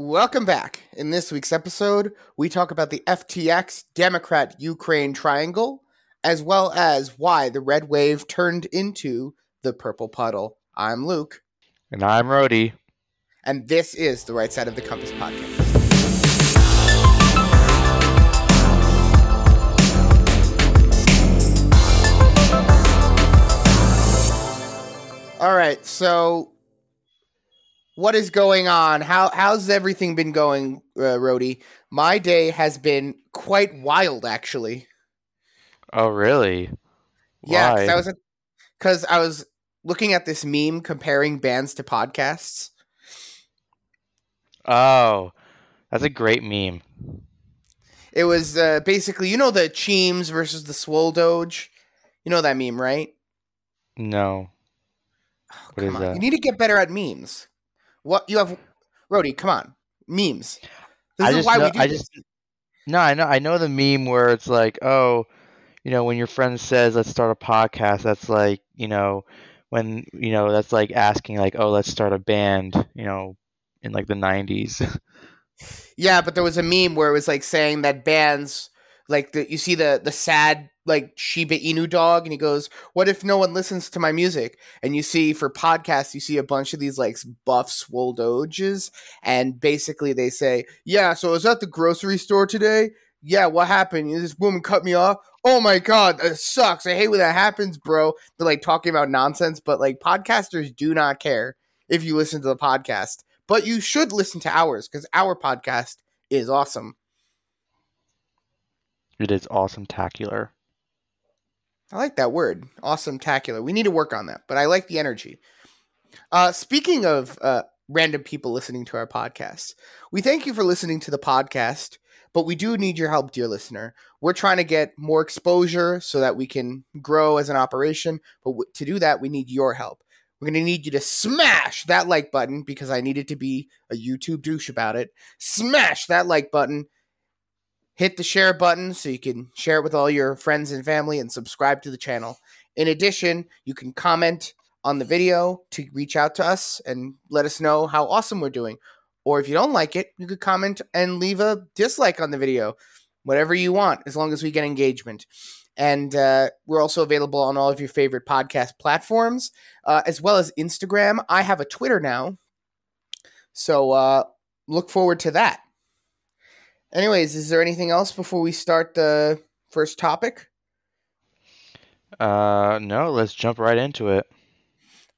Welcome back. In this week's episode, we talk about the FTX Democrat Ukraine triangle, as well as why the red wave turned into the purple puddle. I'm Luke. And I'm Rody. And this is the Right Side of the Compass podcast. All right, so what is going on? How how's everything been going, uh, Rody? My day has been quite wild, actually. Oh, really? Yeah, because I was because I was looking at this meme comparing bands to podcasts. Oh, that's a great meme. It was uh, basically, you know, the Cheems versus the Swole Doge. You know that meme, right? No. Oh, come on. That? You need to get better at memes. What you have, Rody? Come on, memes. This I is why know, we do I this. Just, no, I know. I know the meme where it's like, oh, you know, when your friend says, "Let's start a podcast," that's like, you know, when you know, that's like asking, like, oh, let's start a band, you know, in like the '90s. yeah, but there was a meme where it was like saying that bands, like the you see the the sad like Shiba Inu dog, and he goes, "What if no one listens to my music?" And you see for podcasts, you see a bunch of these like buff swole doges, and basically they say, "Yeah, so I was at the grocery store today. Yeah, what happened? This woman cut me off. Oh my god, that sucks. I hate when that happens, bro." They're like talking about nonsense, but like podcasters do not care if you listen to the podcast, but you should listen to ours because our podcast is awesome. It is awesome, tacular. I like that word, awesome tacular. We need to work on that, but I like the energy. Uh, speaking of uh, random people listening to our podcast, we thank you for listening to the podcast, but we do need your help, dear listener. We're trying to get more exposure so that we can grow as an operation, but w- to do that, we need your help. We're going to need you to smash that like button because I needed to be a YouTube douche about it. Smash that like button hit the share button so you can share it with all your friends and family and subscribe to the channel. In addition, you can comment on the video to reach out to us and let us know how awesome we're doing. Or if you don't like it, you could comment and leave a dislike on the video. Whatever you want, as long as we get engagement. And uh, we're also available on all of your favorite podcast platforms, uh, as well as Instagram. I have a Twitter now. So uh, look forward to that. Anyways, is there anything else before we start the first topic? Uh, no, let's jump right into it.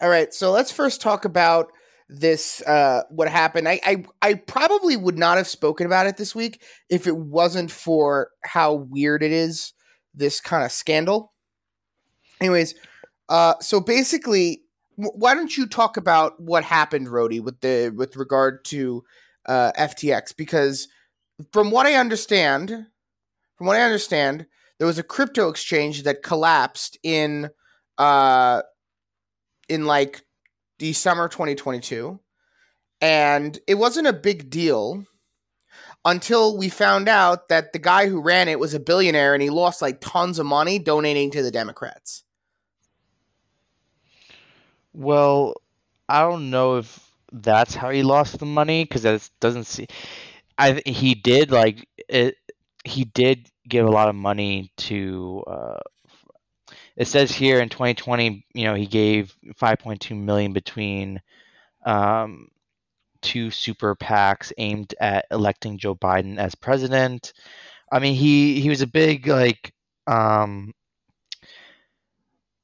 All right, so let's first talk about this uh what happened. I, I I probably would not have spoken about it this week if it wasn't for how weird it is, this kind of scandal. Anyways, uh so basically why don't you talk about what happened, Rody, with the with regard to uh FTX because from what I understand, from what I understand, there was a crypto exchange that collapsed in uh in like December 2022 and it wasn't a big deal until we found out that the guy who ran it was a billionaire and he lost like tons of money donating to the Democrats. Well, I don't know if that's how he lost the money because that doesn't see I he did like it. He did give a lot of money to. Uh, it says here in 2020, you know, he gave 5.2 million between um, two super PACs aimed at electing Joe Biden as president. I mean, he he was a big like um,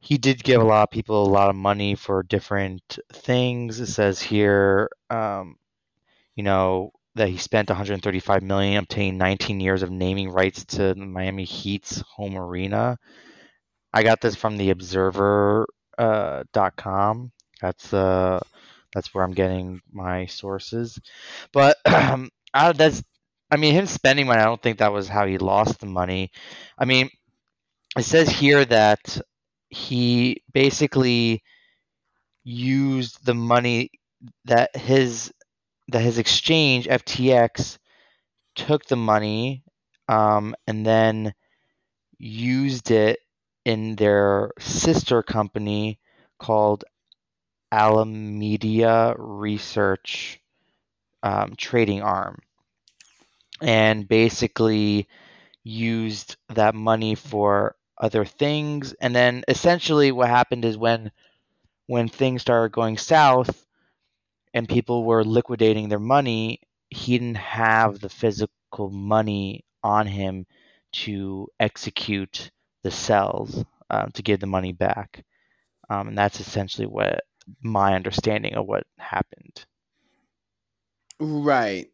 he did give a lot of people a lot of money for different things. It says here, um, you know, that he spent 135 million obtaining 19 years of naming rights to the Miami Heat's home arena. I got this from the Observer uh, .com. That's uh, that's where I'm getting my sources. But um, I, that's I mean him spending money. I don't think that was how he lost the money. I mean, it says here that he basically used the money that his that his exchange FTX took the money um, and then used it in their sister company called Alameda Research um, trading arm, and basically used that money for other things. And then essentially, what happened is when when things started going south and people were liquidating their money, he didn't have the physical money on him to execute the sells um, to give the money back. Um, and that's essentially what my understanding of what happened. Right.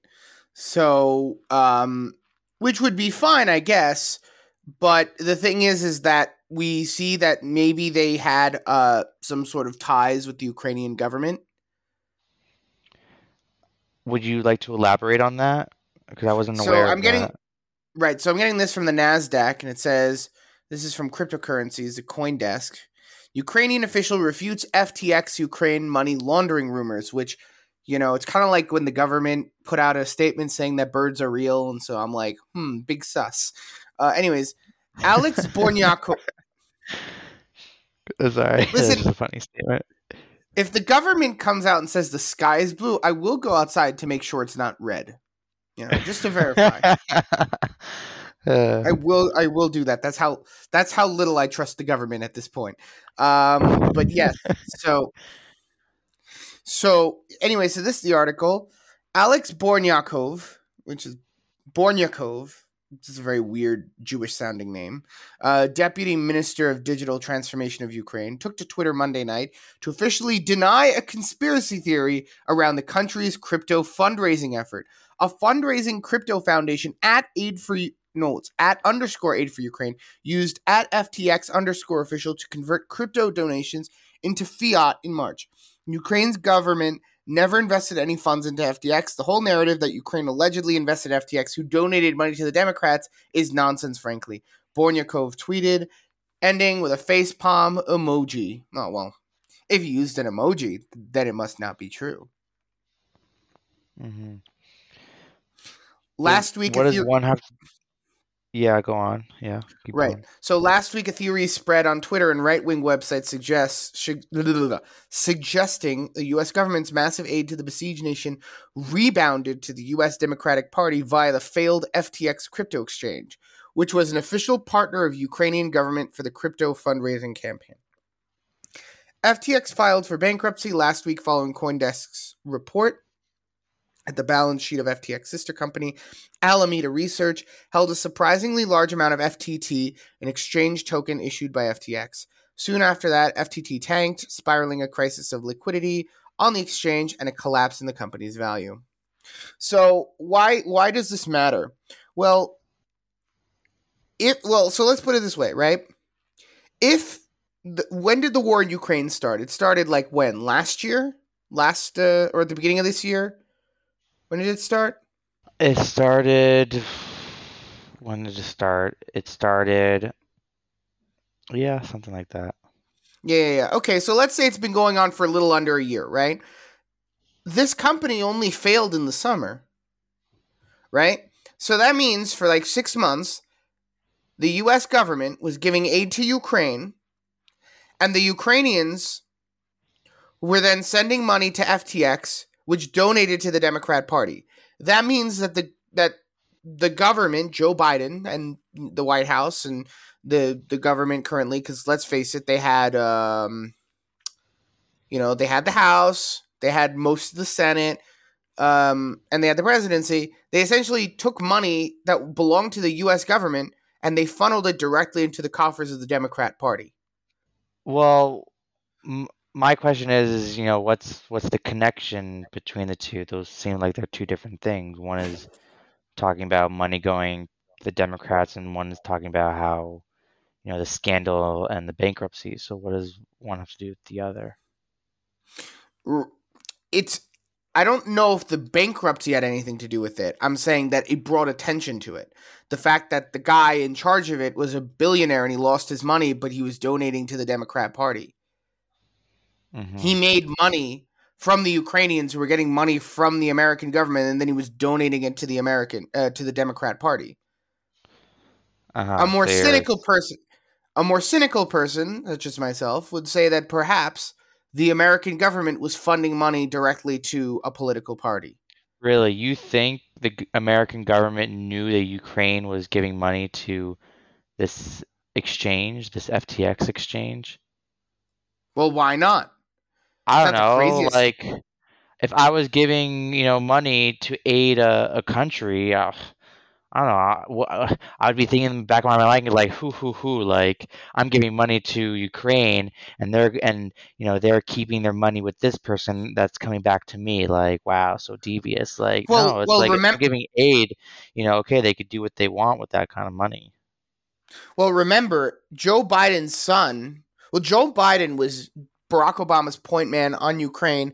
So, um, which would be fine, I guess. But the thing is, is that we see that maybe they had uh, some sort of ties with the Ukrainian government. Would you like to elaborate on that? Because I wasn't So aware. I'm of getting that. right. So I'm getting this from the Nasdaq, and it says this is from cryptocurrencies, the CoinDesk. Ukrainian official refutes FTX Ukraine money laundering rumors, which you know it's kind of like when the government put out a statement saying that birds are real, and so I'm like, hmm, big sus. Uh, anyways, Alex Bornyako. Sorry, Listen- that's a funny statement. If the government comes out and says the sky is blue, I will go outside to make sure it's not red. You know, just to verify. Uh, I will I will do that. That's how that's how little I trust the government at this point. Um but yes. So so anyway, so this is the article. Alex Bornyakov, which is Bornyakov, this is a very weird Jewish sounding name, uh, Deputy Minister of Digital Transformation of Ukraine, took to Twitter Monday night to officially deny a conspiracy theory around the country's crypto fundraising effort. A fundraising crypto foundation at Aid for no, it's at underscore Aid for Ukraine used at FTX underscore official to convert crypto donations into fiat in March. Ukraine's government never invested any funds into FTX. The whole narrative that Ukraine allegedly invested FTX, who donated money to the Democrats, is nonsense, frankly. Bornyakov tweeted, ending with a face palm emoji. Oh, well, if you used an emoji, then it must not be true. mhm. Last week, what does theor- one have? Yeah, go on. Yeah, keep Right. going. So last week, a theory spread on Twitter and right wing websites suggests sug- blah, blah, blah, blah, suggesting the U.S. government's massive aid to the besieged nation rebounded to the U.S. Democratic Party via the failed FTX crypto exchange, which was an official partner of Ukrainian government for the crypto fundraising campaign. FTX filed for bankruptcy last week following CoinDesk's report at the balance sheet of FTX sister company Alameda Research held a surprisingly large amount of FTT, an exchange token issued by FTX. Soon after that, FTT tanked, spiraling a crisis of liquidity on the exchange and a collapse in the company's value. So, why why does this matter? Well, if well, so let's put it this way, right? If the, when did the war in Ukraine start? It started like when? Last year? Last uh, or at the beginning of this year? When did it start? It started. When did it start? It started. Yeah, something like that. Yeah, yeah, yeah. Okay, so let's say it's been going on for a little under a year, right? This company only failed in the summer, right? So that means for like six months, the US government was giving aid to Ukraine, and the Ukrainians were then sending money to FTX, which donated to the Democrat Party. That means that the that the government, Joe Biden and the White House and the the government currently because let's face it they had um you know they had the house they had most of the senate um and they had the presidency they essentially took money that belonged to the us government and they funneled it directly into the coffers of the democrat party Well, my question is, is you know, what's what's the connection between the two? Those seem like they're two different things. One is talking about money going to the Democrats, and one is talking about how, you know, the scandal and the bankruptcy. So what does one have to do with the other? It's i don't know if the bankruptcy had anything to do with it i'm saying that it brought attention to it the fact that the guy in charge of it was a billionaire and he lost his money but he was donating to the democrat party Mhm. he made money from the Ukrainians who were getting money from the American government, and then he was donating it to the American uh, to the Democrat Party. Uh-huh, a more you're- cynical person, a more cynical person, such as myself, would say that perhaps the American government was funding money directly to a political party. Really, you think the American government knew that Ukraine was giving money to this exchange, this FTX exchange? Well, why not? I don't know. Like, if I was giving, you know, money to aid a, a country, uh, I don't know. I- wh- uh, I'd be thinking back of my mind, like, hoo, hoo, hoo, like, I'm giving money to Ukraine, and they're, and you know, they're keeping their money with this person that's coming back to me. Like, wow, so devious. Like, Well- no, it's well, like if giving aid. You know, okay, they could do what they want with that kind of money. Well, remember, Joe Biden's son, well, Joe Biden was Barack Obama's point man on Ukraine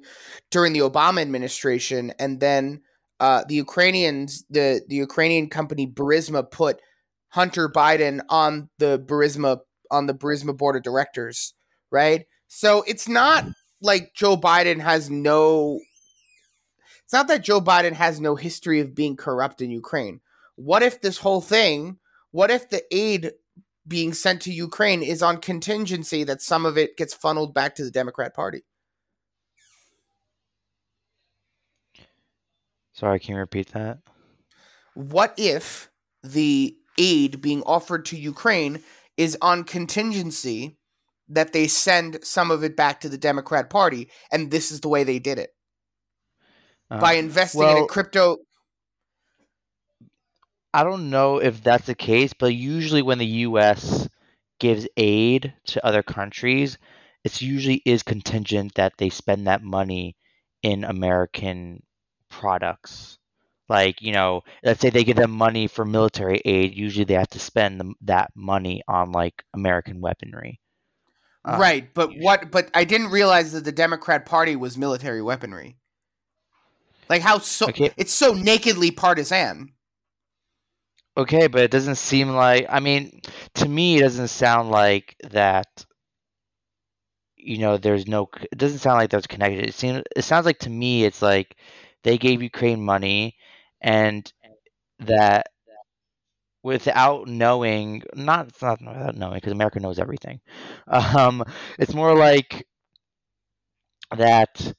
during the Obama administration, and then uh, the Ukrainians, the the Ukrainian company Burisma, put Hunter Biden on the Burisma on the Burisma board of directors, right? So it's not like Joe Biden has no. It's not that Joe Biden has no history of being corrupt in Ukraine. What if this whole thing? What if the aid being sent to Ukraine is on contingency that some of it gets funneled back to the Democrat Party? Sorry, can you repeat that? What if the aid being offered to Ukraine is on contingency that they send some of it back to the Democrat Party and this is the way they did it? Uh, By investing in a crypto I don't know if that's the case, but usually when the U.S. gives aid to other countries, it usually is contingent that they spend that money in American products. Like, you know, let's say they give them money for military aid, usually they have to spend the, that money on like American weaponry. Uh, right, but what but I didn't realize that the Democrat Party was military weaponry. Like how so Okay. it's so nakedly partisan. Okay, but it doesn't seem like I mean, to me it doesn't sound like that you know, there's no it doesn't sound like that's connected. It seems it sounds like to me it's like they gave Ukraine money and that without knowing not it's not without knowing because America knows everything. Um it's more like that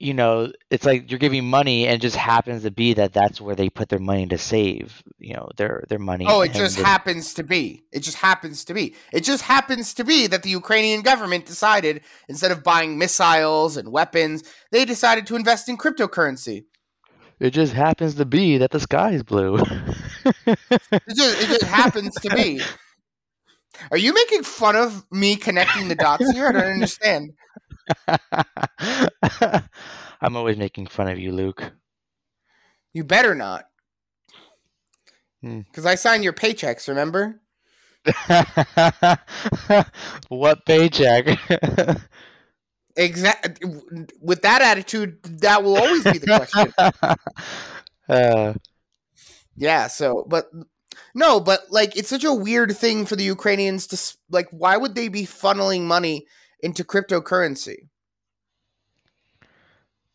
you know, it's like you're giving money and it just happens to be that that's where they put their money to save, you know, their their money. Oh, it just the- happens to be. It just happens to be. It just happens to be that the Ukrainian government decided instead of buying missiles and weapons, they decided to invest in cryptocurrency. It just happens to be that the sky is blue. It just, it just happens to be. Are you making fun of me connecting the dots here? I don't understand. I'm always making fun of you, Luke. You better not. Hmm. Because I sign your paychecks, remember? what paycheck? Exact. With that attitude, that will always be the question. uh, Yeah. So, but no, but like it's such a weird thing for the Ukrainians to like. Why would they be funneling money into cryptocurrency?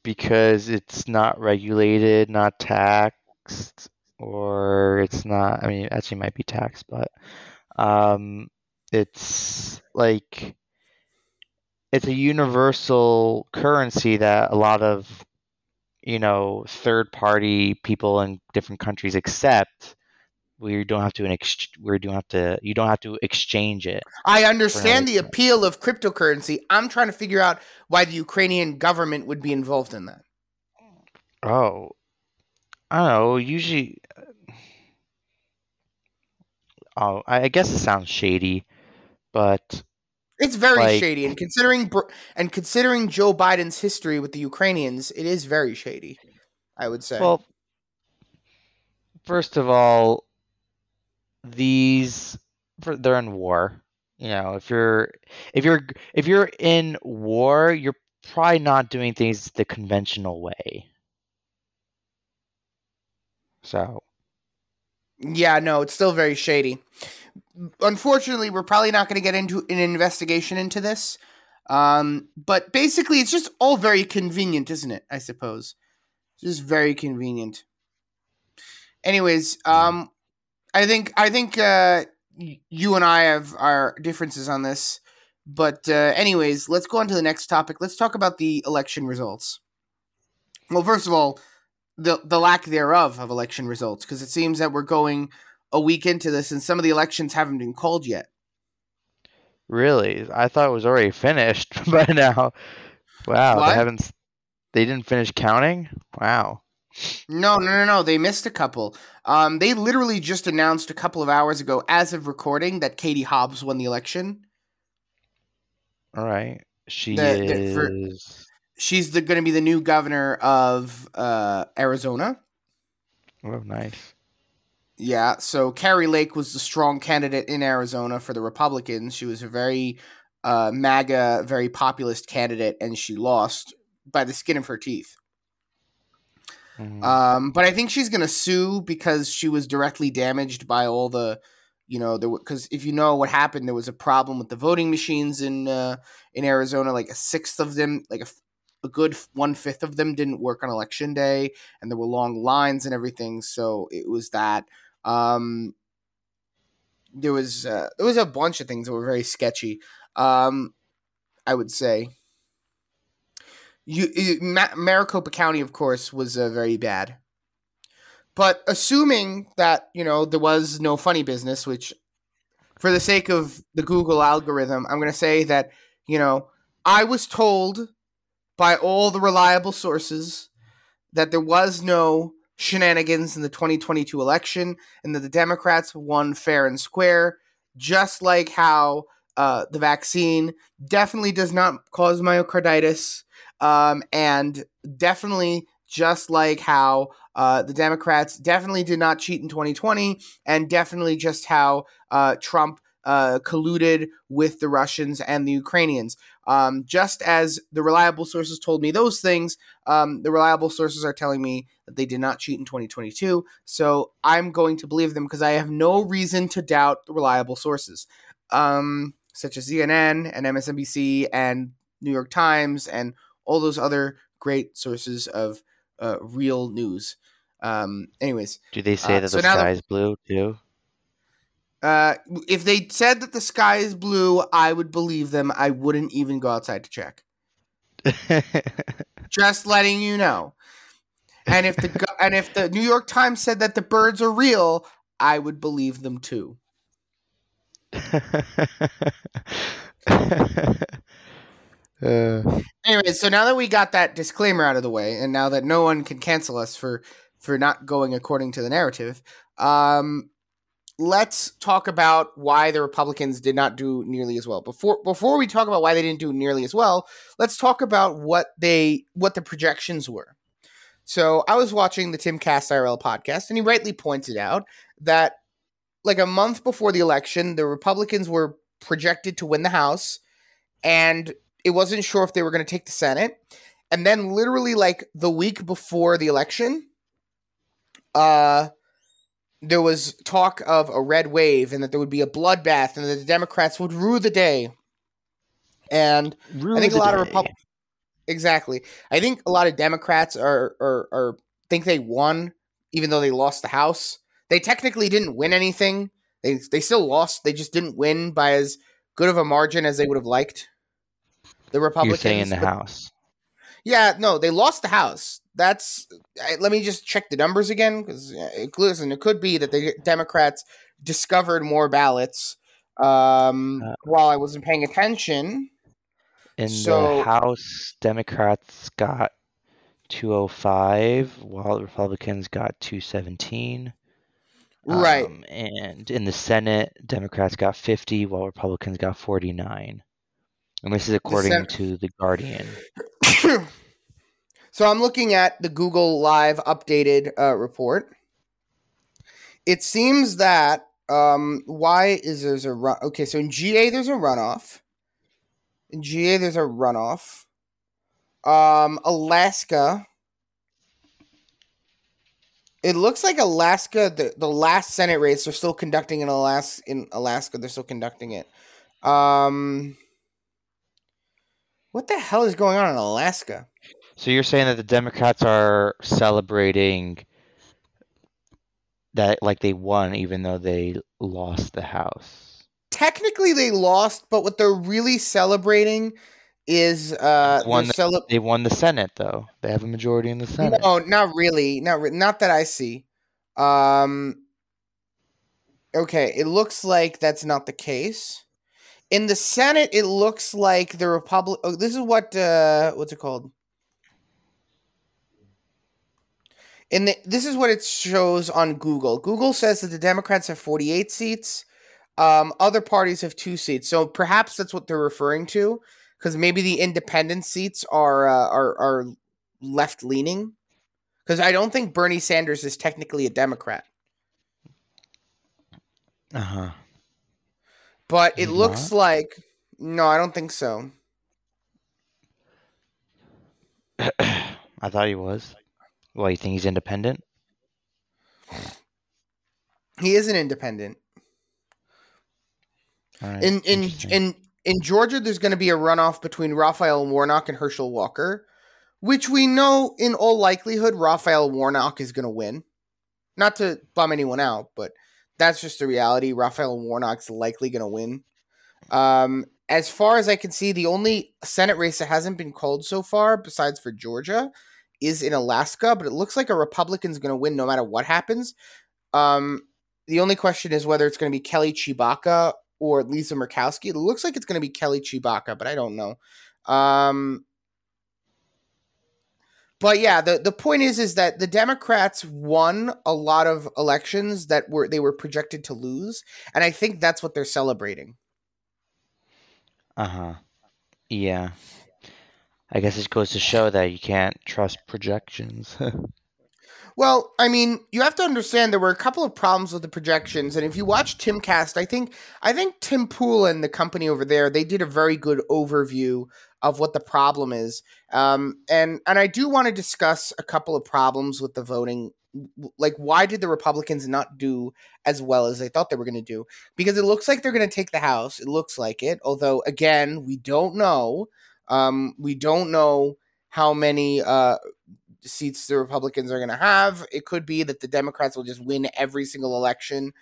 because it's not regulated, not taxed, or it's not. I mean, actually might be taxed, but um, it's like it's a universal currency that a lot of you know third party people in different countries accept. You don't have to an ex- you don't have to you don't have to exchange it. I understand the appeal of cryptocurrency. I'm trying to figure out why the Ukrainian government would be involved in that. Oh, I don't know. Usually, uh, oh, I I guess it sounds shady, but It's very Like- shady, and considering and considering Joe Biden's history with the Ukrainians, it is very shady. I would say. well, first of all, these for- they're in war. You know, if you're if you're if you're in war, you're probably not doing things the conventional way. So, Yeah, no, it's still very shady. Unfortunately, we're probably not going to get into an investigation into this. Um, but basically, it's just all very convenient, isn't it? I suppose. Just very convenient. Anyways, um, I think I think uh, you and I have our differences on this. But uh, anyways, let's go on to the next topic. Let's talk about the election results. Well, first of all, the the lack thereof of election results because it seems that we're going a week into this and some of the elections haven't been called yet. Really? I thought it was already finished by now. Wow, What? they haven't. They didn't finish counting. Wow. No, no, no, no. They missed a couple. Um, they literally just announced a couple of hours ago, as of recording, that Katie Hobbs won the election. All right. She The- the- for- is. She's the, going to be the new governor of uh, Arizona. Oh, nice. Yeah, so Kari Lake was the strong candidate in Arizona for the Republicans. She was a very uh, MAGA, very populist candidate, and she lost by the skin of her teeth. Mhm. Um, but I think she's going to sue because she was directly damaged by all the, you know, there because if you know what happened, there was a problem with the voting machines in uh, in Arizona. Like a sixth of them, like a good one fifth of them didn't work on election day, and there were long lines and everything. So it was that. Um, there was uh, there was a bunch of things that were very sketchy. Um, I would say. You, Ma- Maricopa County, of course, was uh, very bad. But assuming that you know there was no funny business, which, for the sake of the Google algorithm, I'm going to say that you know I was told by all the reliable sources that there was no shenanigans in the 2022 election and that the Democrats won fair and square, just like how uh, the vaccine definitely does not cause myocarditis, um, and definitely just like how uh, the Democrats definitely did not cheat in 2020, and definitely just how uh, Trump uh, colluded with the Russians and the Ukrainians. Um, just as the reliable sources told me those things, um, the reliable sources are telling me that they did not cheat in 2022. So I'm going to believe them because I have no reason to doubt the reliable sources, um, such as CNN and MSNBC and New York Times and all those other great sources of uh, real news. Um, anyways, Do they say uh, that so the sky is blue too? uh, if they said that the sky is blue, I would believe them. I wouldn't even go outside to check. Just letting you know. And if the and if the New York Times said that the birds are real, I would believe them too. uh, Anyway, so now that we got that disclaimer out of the way, and now that no one can cancel us for for not going according to the narrative, um, let's talk about why the Republicans did not do nearly as well. Before before we talk about why they didn't do nearly as well, let's talk about what they what the projections were. So I was watching the Timcast IRL podcast, and he rightly pointed out that like a month before the election, the Republicans were projected to win the House, and it wasn't sure if they were going to take the Senate. And then, literally, like the week before the election, uh, there was talk of a red wave and that there would be a bloodbath and that the Democrats would rue the day. And I think a lot of Republicans. Exactly. I think a lot of Democrats are, are are think they won, even though they lost the House. They technically didn't win anything. They they still lost. They just didn't win by as good of a margin as they would have liked. The You're Republicans. saying in the House. Yeah, no, they lost the House. That's. I, let me just check the numbers again because it, listen, it could be that the Democrats discovered more ballots um, Uh, while I wasn't paying attention. In So- the House, Democrats got 205, while Republicans got 217. Right. Um, and in the Senate, Democrats got 50, while Republicans got 49. And this is according Sen- to The Guardian. so I'm looking at the Google Live updated uh, report. It seems that um, why is there's a run? Okay, so in GA there's a runoff. In GA there's a runoff. Um, Alaska. It looks like Alaska. The, the last Senate race they're still conducting in Alaska. In Alaska, they're still conducting it. Um, what the hell is going on in Alaska? So you're saying that the Democrats are celebrating that like they won even though they lost the House. technically they lost, but what they're really celebrating is uh Won they're cele- They won the Senate though. They have a majority in the Senate. no, not really, not re- not that I see. Um, okay, it looks like that's not the case. In the Senate, it looks like the Republic. Oh, this is what uh, what's it called? In the this is what it shows on Google. Google says that the Democrats have 48 seats. Um, other parties have two seats. So perhaps that's what they're referring to, because maybe the independent seats are uh, are are left leaning. Because I don't think Bernie Sanders is technically a Democrat, Uh huh. But it looks like no, I don't think so. I thought he was. Well, you think he's independent? He is an independent. Right, In in in in Georgia, there's going to be a runoff between Raphael Warnock and Herschel Walker, which we know in all likelihood Raphael Warnock is going to win. Not to bum anyone out, but that's just the reality. Raphael Warnock's likely going to win. Um, as far as I can see, the only Senate race that hasn't been called so far, besides for Georgia, is in Alaska. But it looks like a Republican's going to win no matter what happens. Um, the only question is whether it's going to be Kelly Tshibaka or Lisa Murkowski. It looks like it's going to be Kelly Tshibaka, but I don't know. Um, but yeah, the, the point is is that the Democrats won a lot of elections that were they were projected to lose, and I think that's what they're celebrating. Uh huh. Yeah. I guess it goes to show that you can't trust projections. Well, I mean, you have to understand there were a couple of problems with the projections, and if you watch Timcast, I think I think Tim Pool and the company over there they did a very good overview of what the problem is. Um, and and I do want to discuss a couple of problems with the voting. Like, why did the Republicans not do as well as they thought they were going to do? Because it looks like they're going to take the House. It looks like it, although again, we don't know. Um, we don't know how many uh, seats the Republicans are going to have. It could be that the Democrats will just win every single election,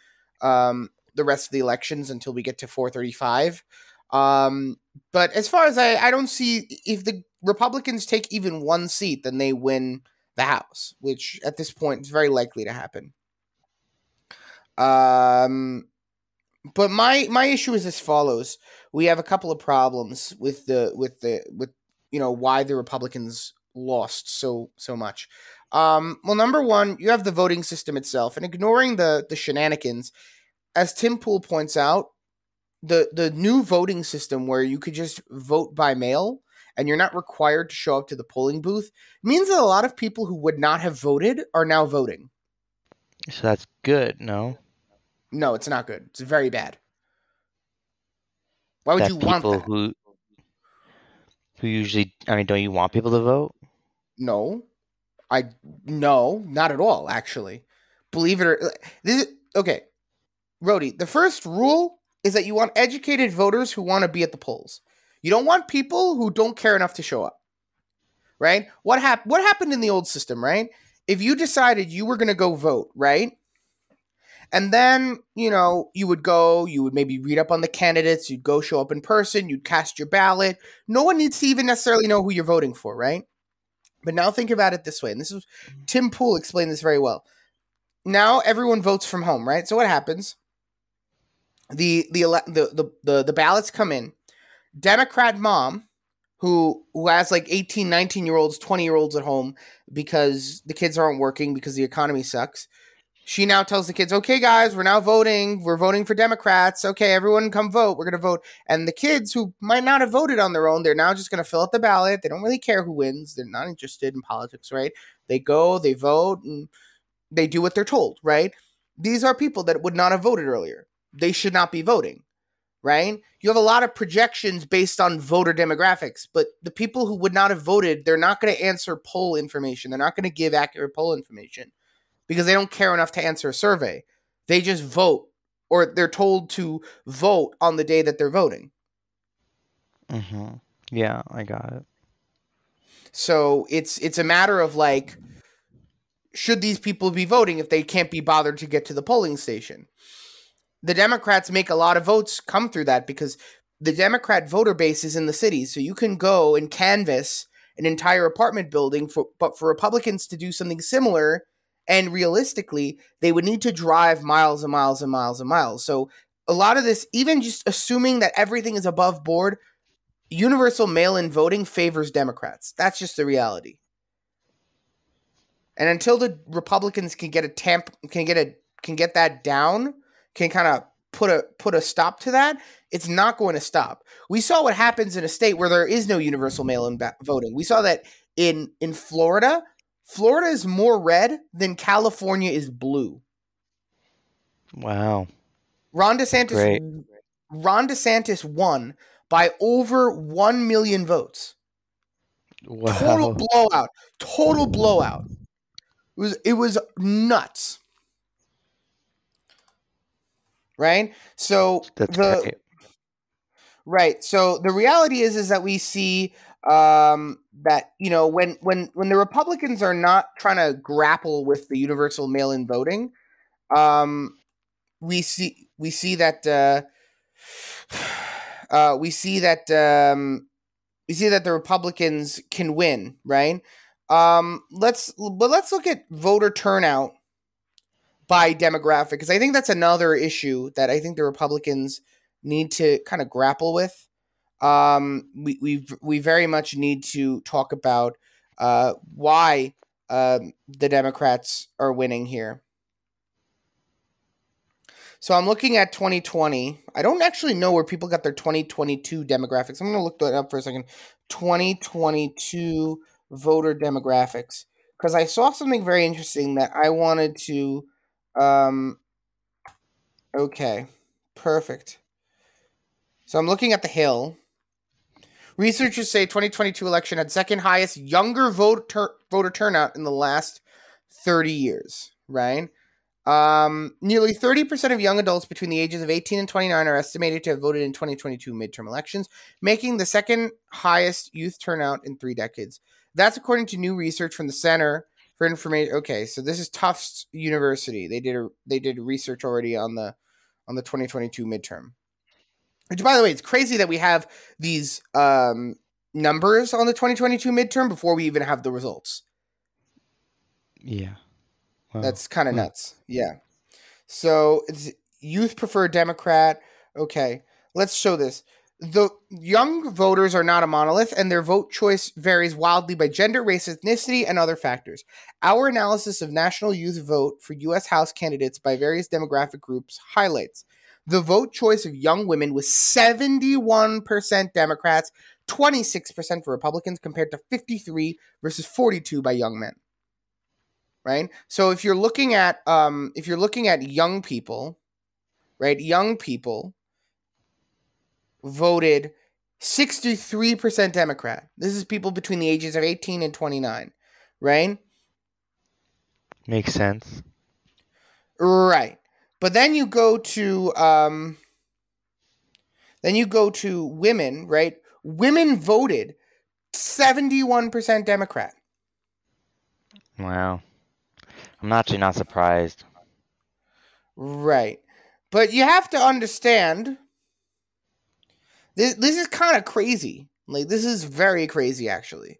um, the rest of the elections until we get to 435. Um, but as far as I, I don't see if the Republicans take even one seat, then they win the House, which at this point is very likely to happen. Um, but my my issue is as follows: we have a couple of problems with the with the with you know why the Republicans lost so so much. Um, well, number one, you have the voting system itself, and ignoring the the shenanigans, as Tim Pool points out, the the new voting system where you could just vote by mail and you're not required to show up to the polling booth means that a lot of people who would not have voted are now voting. so that's good, no? No, it's not good. It's very bad. Why would that you want people that? who who usually I mean, don't you want people to vote? No, I no, not at all. Actually, believe it or this. Is, okay, Rody. The first rule is that you want educated voters who want to be at the polls. You don't want people who don't care enough to show up. Right? What happened? What happened in the old system? Right? If you decided you were going to go vote, right? And then, you know, you would go, you would maybe read up on the candidates, you'd go show up in person, you'd cast your ballot. No one needs to even necessarily know who you're voting for, right? But now think about it this way, and this is mm-hmm. Tim Pool explained this very well. Now everyone votes from home, right? So what happens? The the the the the, ballots come in. Democrat mom who who has like 18, 19 year olds, 20 year olds at home because the kids aren't working because the economy sucks. She now tells the kids, "Okay, guys, we're now voting. We're voting for Democrats. Okay, everyone, come vote. We're gonna vote." And the kids who might not have voted on their own, they're now just gonna fill out the ballot. They don't really care who wins. They're not interested in politics, right? They go, they vote, and they do what they're told, right? These are people that would not have voted earlier. They should not be voting, right? You have a lot of projections based on voter demographics, but the people who would not have voted, they're not going to answer poll information. They're not going to give accurate poll information because they don't care enough to answer a survey. They just vote or they're told to vote on the day that they're voting. hmm Yeah, I got it. So it's it's a matter of like should these people be voting if they can't be bothered to get to the polling station? The Democrats make a lot of votes come through that because the Democrat voter base is in the cities, so you can go and canvass an entire apartment building for but for Republicans to do something similar and realistically they would need to drive miles and miles and miles and miles. So a lot of this even just assuming that everything is above board universal mail-in voting favors Democrats. That's just the reality. And until the Republicans can get a tamp can get a can get that down, can kind of put a put a stop to that, it's not going to stop. We saw what happens in a state where there is no universal mail-in ba- voting. We saw that in in Florida. Florida is more red than California is blue. Wow. Ron DeSantis Great. Ron DeSantis won by over 1 million votes. Wow. Total blowout. Total blowout. It was it was nuts. Right? So That's the great. Right. So the reality is is that we see um, that you know when when when the Republicans are not trying to grapple with the universal mail-in voting, um, we see we see that uh, uh, we see that um, we see that the Republicans can win. Right. Um, let's but let's look at voter turnout by demographic because I think that's another issue that I think the Republicans need to kind of grapple with. Um, we we we very much need to talk about uh, why um, the Democrats are winning here. So I'm looking at 2020. I don't actually know where people got their 2022 demographics. I'm going to look that up for a second. 2022 voter demographics because I saw something very interesting that I wanted to. Um, okay, perfect. So I'm looking at the Hill. Researchers say 2022 election had second highest younger voter voter turnout in the last 30 years, right? Um, nearly 30% of young adults between the ages of 18 and 29 are estimated to have voted in 2022 midterm elections, making the second highest youth turnout in three decades. That's according to new research from the Center for Information. Okay, so this is Tufts University. They did a, they did research already on the on the 2022 midterm. Which, by the way, it's crazy that we have these um, numbers on the 2022 midterm before we even have the results. Yeah. Wow. That's kind of Hmm. nuts. Yeah. So it's youth prefer Democrat. Okay, let's show this. The young voters are not a monolith, and their vote choice varies wildly by gender, race, ethnicity, and other factors. Our analysis of national youth vote for U.S. House candidates by various demographic groups highlights the vote choice of young women was 71% Democrats, 26% for Republicans, compared to 53 versus 42 by young men right so if you're looking at um if you're looking at young people right young people voted 63% democrat this is people between the ages of 18 and 29 right Makes sense. right but then you go to um then you go to women right women voted 71% democrat Wow. I'm actually not surprised. Right. But you have to understand this this is kind of crazy. Like this is very crazy actually.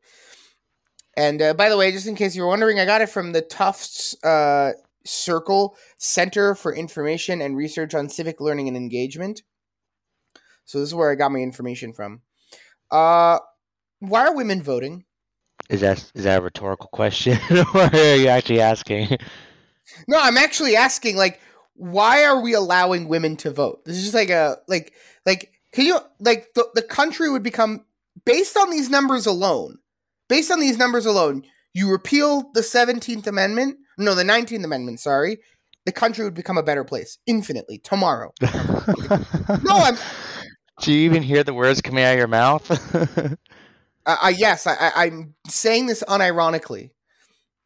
And uh, by the way, just in case you're wondering, I got it from the Tufts uh, Circle Center for Information and Research on Civic Learning and Engagement. So this is where I got my information from. Uh, why are women voting? Is that is that a rhetorical question, or are you actually asking? No, I'm actually asking like why are we allowing women to vote? This is just like a like like can you like the, the country would become based on these numbers alone. Based on these numbers alone, you repeal the 17th amendment, no, the 19th amendment, sorry. The country would become a better place infinitely tomorrow. No, I'm Do you even hear the words coming out of your mouth? I, I yes, I, I, I'm saying this unironically.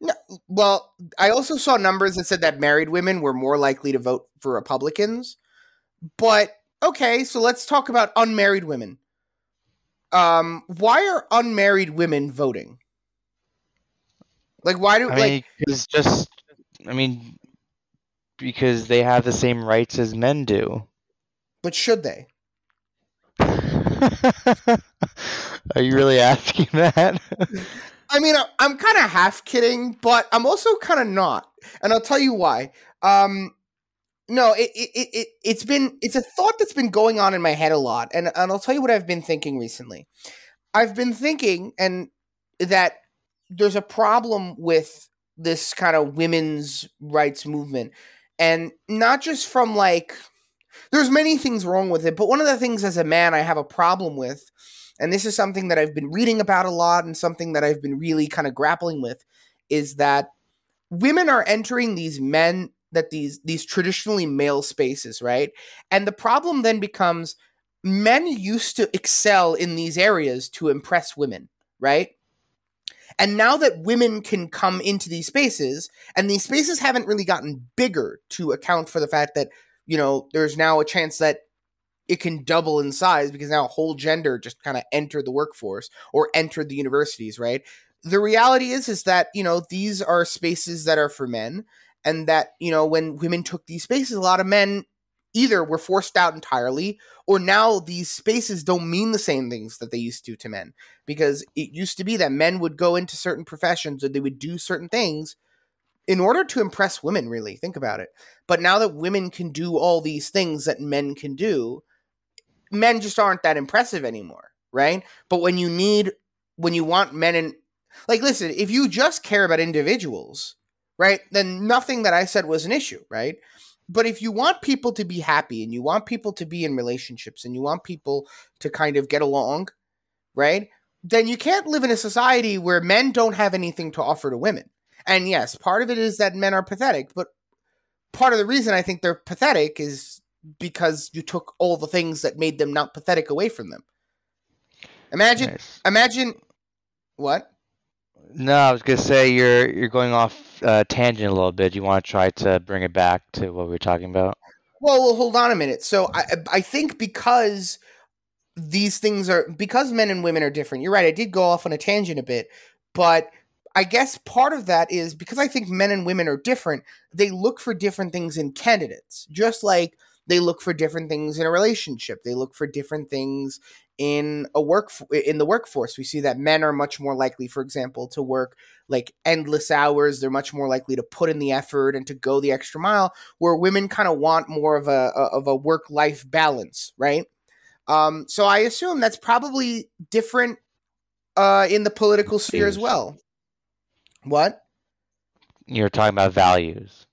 No, well, I also saw numbers that said that married women were more likely to vote for Republicans. But okay, so let's talk about unmarried women. Um, why are unmarried women voting? Like, why do I like? mean, it's just, I mean, because they have the same rights as men do. But should they? Are you really asking that? I mean, I'm kind of half kidding, but I'm also kind of not, and I'll tell you why. Um, no, it, it it it's been it's a thought that's been going on in my head a lot, and and I'll tell you what I've been thinking recently. I've been thinking, and that there's a problem with this kind of women's rights movement, and not just from like there's many things wrong with it, but one of the things as a man I have a problem with and this is something that I've been reading about a lot and something that I've been really kind of grappling with is that women are entering these men that these these traditionally male spaces, right? And the problem then becomes men used to excel in these areas to impress women, right? And now that women can come into these spaces, and these spaces haven't really gotten bigger to account for the fact that, you know, there's now a chance that it can double in size because now a whole gender just kind of entered the workforce or entered the universities, right? The reality is is that, you know, these are spaces that are for men and that, you know, when women took these spaces, a lot of men either were forced out entirely or now these spaces don't mean the same things that they used to to men. Because it used to be that men would go into certain professions or they would do certain things in order to impress women really. Think about it. But now that women can do all these things that men can do men just aren't that impressive anymore, right? But when you need, when you want men and, like, listen, if you just care about individuals, right, then nothing that I said was an issue, right? But if you want people to be happy and you want people to be in relationships and you want people to kind of get along, right, then you can't live in a society where men don't have anything to offer to women. And yes, part of it is that men are pathetic, but part of the reason I think they're pathetic is because you took all the things that made them not pathetic away from them. Imagine, nice. imagine, what? No, I was gonna say you're you're going off uh, tangent a little bit. You want to try to bring it back to what we were talking about? Well, well, hold on a minute. So I I think because these things are because men and women are different. You're right. I did go off on a tangent a bit, but I guess part of that is because I think men and women are different. They look for different things in candidates, just like they look for different things in a relationship. They look for different things in a work in the workforce. We see that men are much more likely for example to work like endless hours. They're much more likely to put in the effort and to go the extra mile where women kind of want more of a, of a work life balance right? Um, so i assume that's probably different uh, in the political sphere as well. What? You're talking about values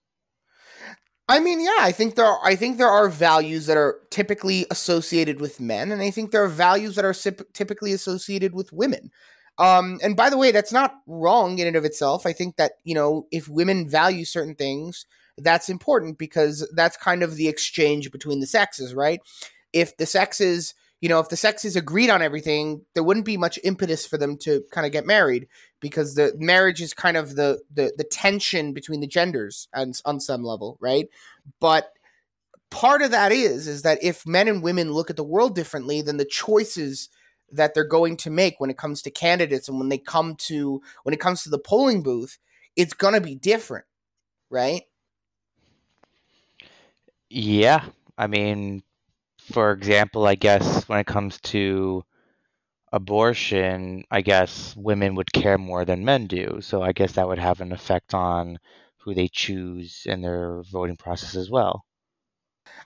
I mean, yeah, I think there are, I think there are values that are typically associated with men, and I think there are values that are typically associated with women. Um, and by the way, that's not wrong in and of itself. I think that you know, if women value certain things, that's important because that's kind of the exchange between the sexes, right? If the sexes you know, if the sexes agreed on everything, there wouldn't be much impetus for them to kind of get married because the marriage is kind of the the, the tension between the genders and on some level, right? But part of that is is that if men and women look at the world differently, then the choices that they're going to make when it comes to candidates and when they come to when it comes to the polling booth, it's going to be different, right? Yeah. I mean, for example, I guess when it comes to abortion, I guess women would care more than men do. So I guess that would have an effect on who they choose in their voting process as well.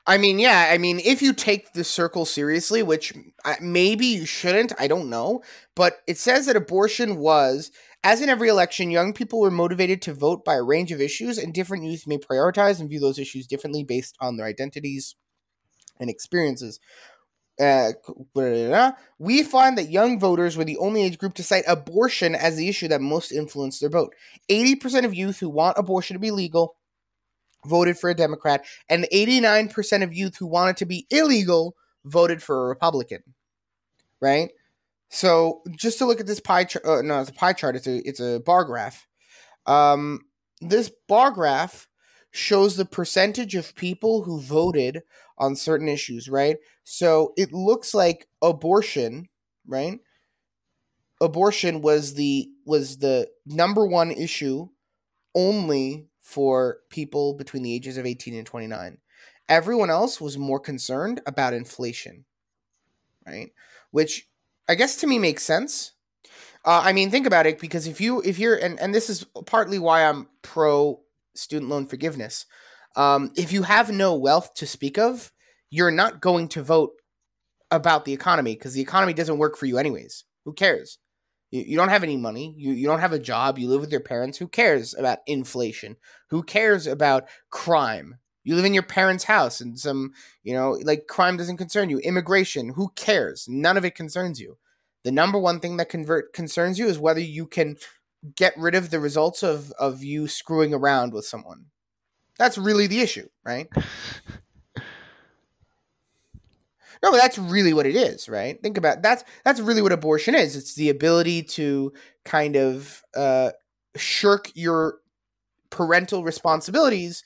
I mean, yeah, I mean, if you take the CIRCLE seriously, which uh, maybe you shouldn't, I don't know, but it says that abortion was, as in every election, young people were motivated to vote by a range of issues, and different youth may prioritize and view those issues differently based on their identities, and experiences. Uh, we find that young voters were the only age group to cite abortion as the issue that most influenced their vote. 80% of youth who want abortion to be legal voted for a Democrat, and 89% of youth who want it to be illegal voted for a Republican. Right? So just to look at this pie chart, uh, no, it's a pie chart. It's a it's a bar graph. Um, this bar graph shows the percentage of people who voted on certain issues, right? So it looks like abortion, right? Abortion was the was the number one issue only for people between the ages of 18 and 29. Everyone else was more concerned about inflation, right? which I guess to me makes sense. Uh, I mean, think about it because if you if you're and and this is partly why I'm pro student loan forgiveness. Um, if you have no wealth to speak of, you're not going to vote about the economy because the economy doesn't work for you anyways. Who cares? You, you don't have any money. You, you don't have a job. You live with your parents. Who cares about inflation? Who cares about crime? You live in your parents' house and some, you know, like crime doesn't concern you. Immigration, who cares? None of it concerns you. The number one thing that convert concerns you is whether you can get rid of the results of of you screwing around with someone. That's really the issue, right? No, but that's really what it is, right? Think about that's that's really what abortion is. It's the ability to kind of uh, shirk your parental responsibilities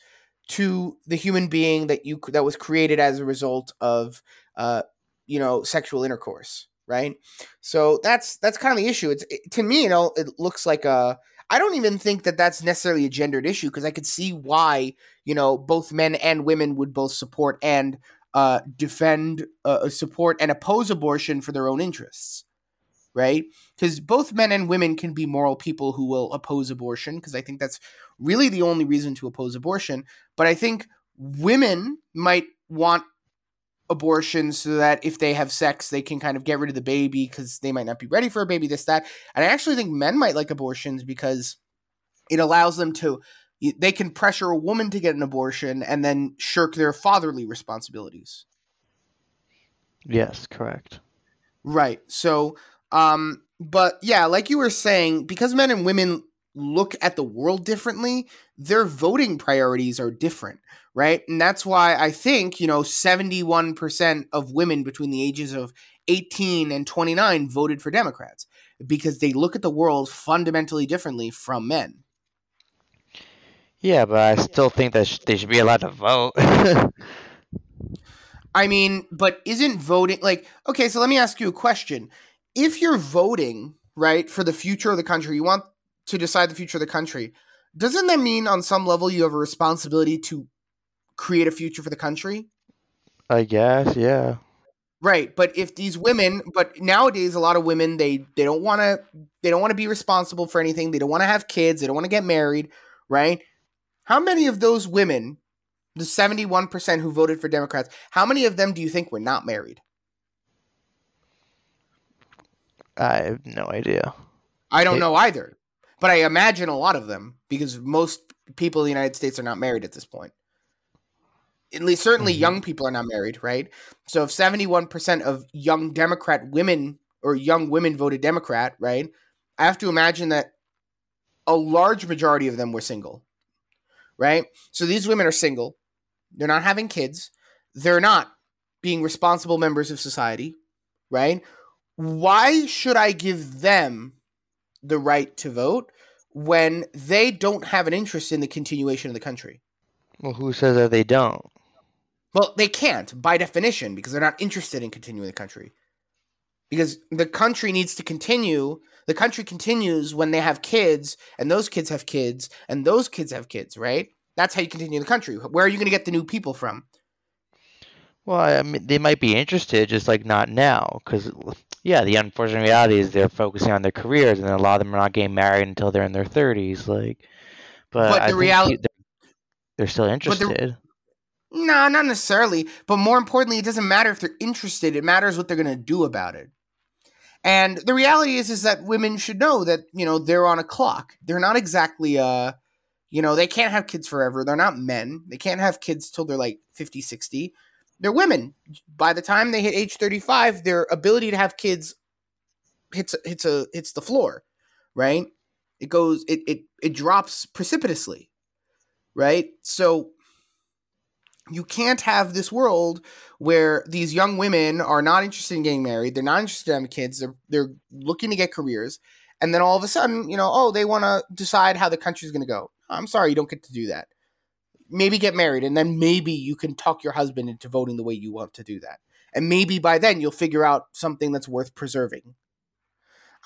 to the human being that you that was created as a result of uh, you know sexual intercourse, right? So that's that's kind of the issue. It's it, to me, you know, it looks like a. I don't even think that that's necessarily a gendered issue because I could see why you know both men and women would both support and uh, defend, uh, support, and oppose abortion for their own interests, right? Because both men and women can be moral people who will oppose abortion, because I think that's really the only reason to oppose abortion. But I think women might want abortion so that if they have sex, they can kind of get rid of the baby because they might not be ready for a baby, this, that. And I actually think men might like abortions because it allows them to they can pressure a woman to get an abortion and then shirk their fatherly responsibilities. Yes, correct. Right. So, um, but yeah, like you were saying, because men and women look at the world differently, their voting priorities are different, right? And that's why I think, you know, 71% of women between the ages of 18 and 29 voted for Democrats because they look at the world fundamentally differently from men. Yeah, but I still think that sh- they should be allowed to vote. I mean, but isn't voting like okay? So let me ask you a question: If you're voting right for the future of the country, you want to decide the future of the country. Doesn't that mean on some level you have a responsibility to create a future for the country? I guess, yeah. Right, but if these women, but nowadays a lot of women they they don't want to they don't want to be responsible for anything. They don't want to have kids. They don't want to get married, right? How many of those women, the 71% who voted for Democrats, how many of them do you think were not married? I have no idea. I don't it, know either. But I imagine a lot of them because most people in the United States are not married at this point. At least, certainly, mm-hmm. young people are not married, right? So, if 71% of young Democrat women or young women voted Democrat, right? I have to imagine that a large majority of them were single right? So these women are single. They're not having kids. They're not being responsible members of society, right? Why should I give them the right to vote when they don't have an interest in the continuation of the country? Well, who says that they don't? Well, they can't by definition because they're not interested in continuing the country. Because the country needs to continue. The country continues when they have kids, and those kids have kids, and those kids have kids, right? That's how you continue the country. Where are you going to get the new people from? Well, I mean, they might be interested, just like not now, because yeah, the unfortunate reality is they're focusing on their careers, and a lot of them are not getting married until they're in their thirties. Like, but, but the reality, they're, they're, still interested. No, nah, not necessarily. But more importantly, it doesn't matter if they're interested. It matters what they're going to do about it. And the reality is, is that women should know that you know they're on a clock. They're not exactly uh you know, they can't have kids forever. They're not men. They can't have kids till they're like 50, 60. They're women. By the time they hit age 35, their ability to have kids hits hits a hits the floor, right? It goes it it it drops precipitously. Right? So you can't have this world where these young women are not interested in getting married, they're not interested in having kids, they're they're looking to get careers, and then all of a sudden, you know, oh, they want to decide how the country's going to go. I'm sorry, you don't get to do that. Maybe get married, and then maybe you can talk your husband into voting the way you want to do that. And maybe by then you'll figure out something that's worth preserving.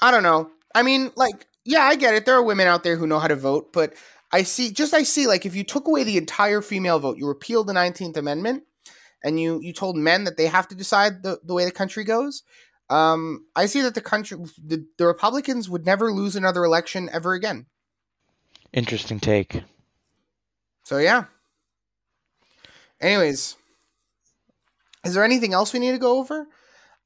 I don't know. I mean, like, yeah, I get it. There are women out there who know how to vote, but I see, just I see, like, if you took away the entire female vote, you repealed the 19th Amendment, and you you told men that they have to decide the, the way the country goes, um, I see that the country, the, the Republicans would never lose another election ever again. Interesting take. So yeah. Anyways, is there anything else we need to go over?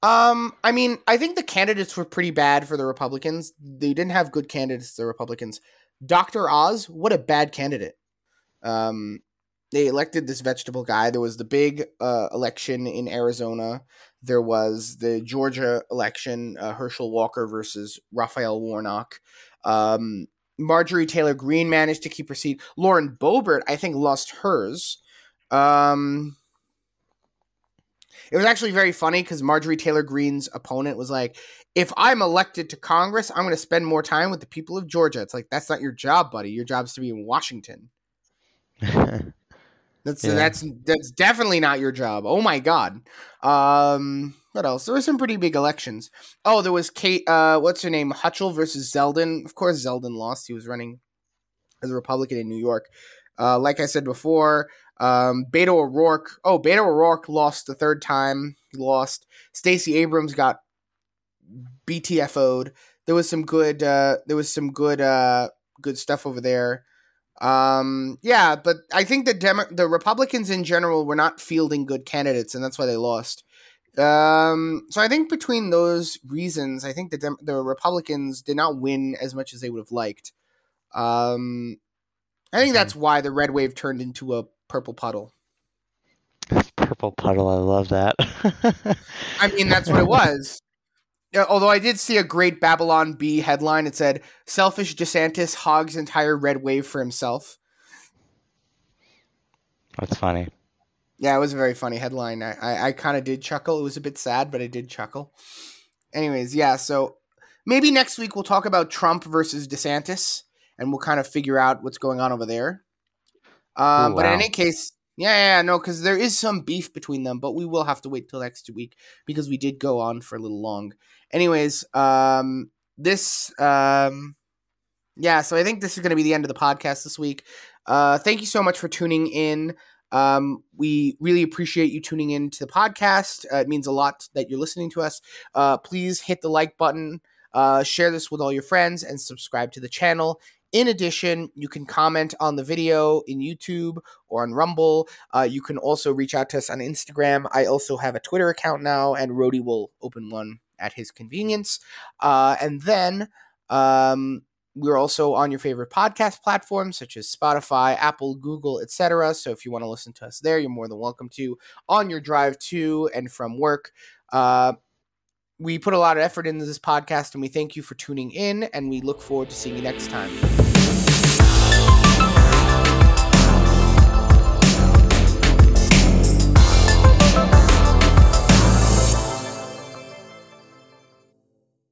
Um, I mean, I think the candidates were pretty bad for the Republicans. They didn't have good candidates, the Republicans. Dr. Oz, what a bad candidate. Um, they elected this vegetable guy. There was the big uh, election in Arizona. There was the Georgia election, uh, Herschel Walker versus Raphael Warnock. Um, Marjorie Taylor Greene managed to keep her seat. Lauren Boebert, I think, lost hers. Um, it was actually very funny because Marjorie Taylor Greene's opponent was like, if I'm elected to Congress, I'm going to spend more time with the people of Georgia. It's like, that's not your job, buddy. Your job is to be in Washington. That's yeah. that's that's definitely not your job. Oh my god. Um what else? There were some pretty big elections. Oh, there was Kate uh what's her name? Hochul versus Zeldin. Of course Zeldin lost. He was running as a Republican in New York. Uh like I said before, um Beto O'Rourke. Oh, Beto O'Rourke lost the third time. He lost. Stacey Abrams got BTFO'd. There was some good uh there was some good uh good stuff over there. Um, yeah, but I think the Demo- the Republicans in general were not fielding good candidates, and that's why they lost. Um, so I think between those reasons, I think the Dem- the Republicans did not win as much as they would have liked. Um, I think that's why the red wave turned into a purple puddle. Purple puddle, I love that. I mean, that's what it was. Although I did see a great Babylon Bee headline, it said "Selfish DeSantis hogs entire red wave for himself." That's funny. Yeah, it was a very funny headline. I, I, I kind of did chuckle. It was a bit sad, but I did chuckle. Anyways, yeah. So maybe next week we'll talk about Trump versus DeSantis, and we'll kind of figure out what's going on over there. Um, Ooh, but wow. in any case, yeah, yeah, no, because there is some beef between them, but we will have to wait till next week because we did go on for a little long. Anyways, um, this, um, yeah, so I think this is going to be the end of the podcast this week. Uh, thank you so much for tuning in. Um, we really appreciate you tuning in to the podcast. Uh, it means a lot that you're listening to us. Uh, please hit the like button, uh, share this with all your friends, and subscribe to the channel. In addition, you can comment on the video in YouTube or on Rumble. Uh, you can also reach out to us on Instagram. I also have a Twitter account now, and Rody will open one at his convenience. Uh, and then um, we're also on your favorite podcast platforms such as Spotify, Apple, Google, etc. So if you want to listen to us there, you're more than welcome to on your drive to and from work. Uh, we put a lot of effort into this podcast and we thank you for tuning in and we look forward to seeing you next time.